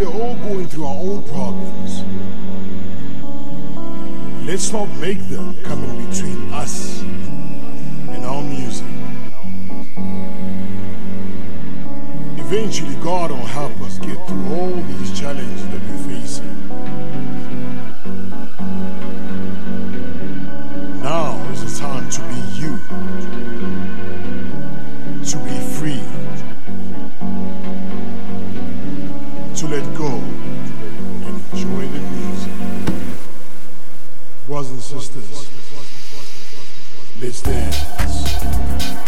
we are all going through our own problems. Let's not make them come in between us and our music. Eventually, God will help us get through all these challenges that we're facing. Now is the time to be you. let go and enjoy the music. Brothers and sisters, let's dance.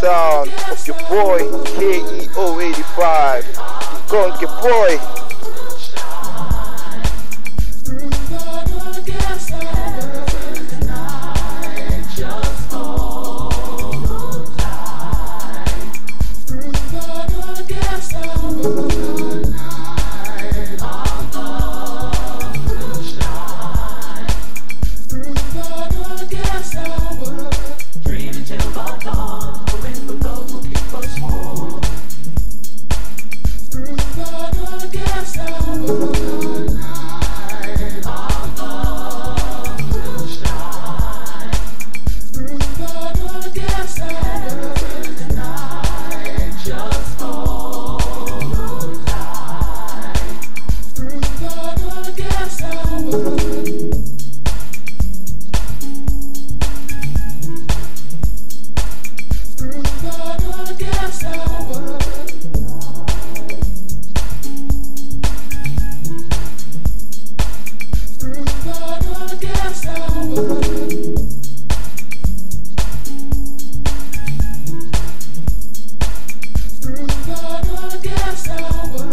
Sound of your boy KEO85. Go on, get boy. So.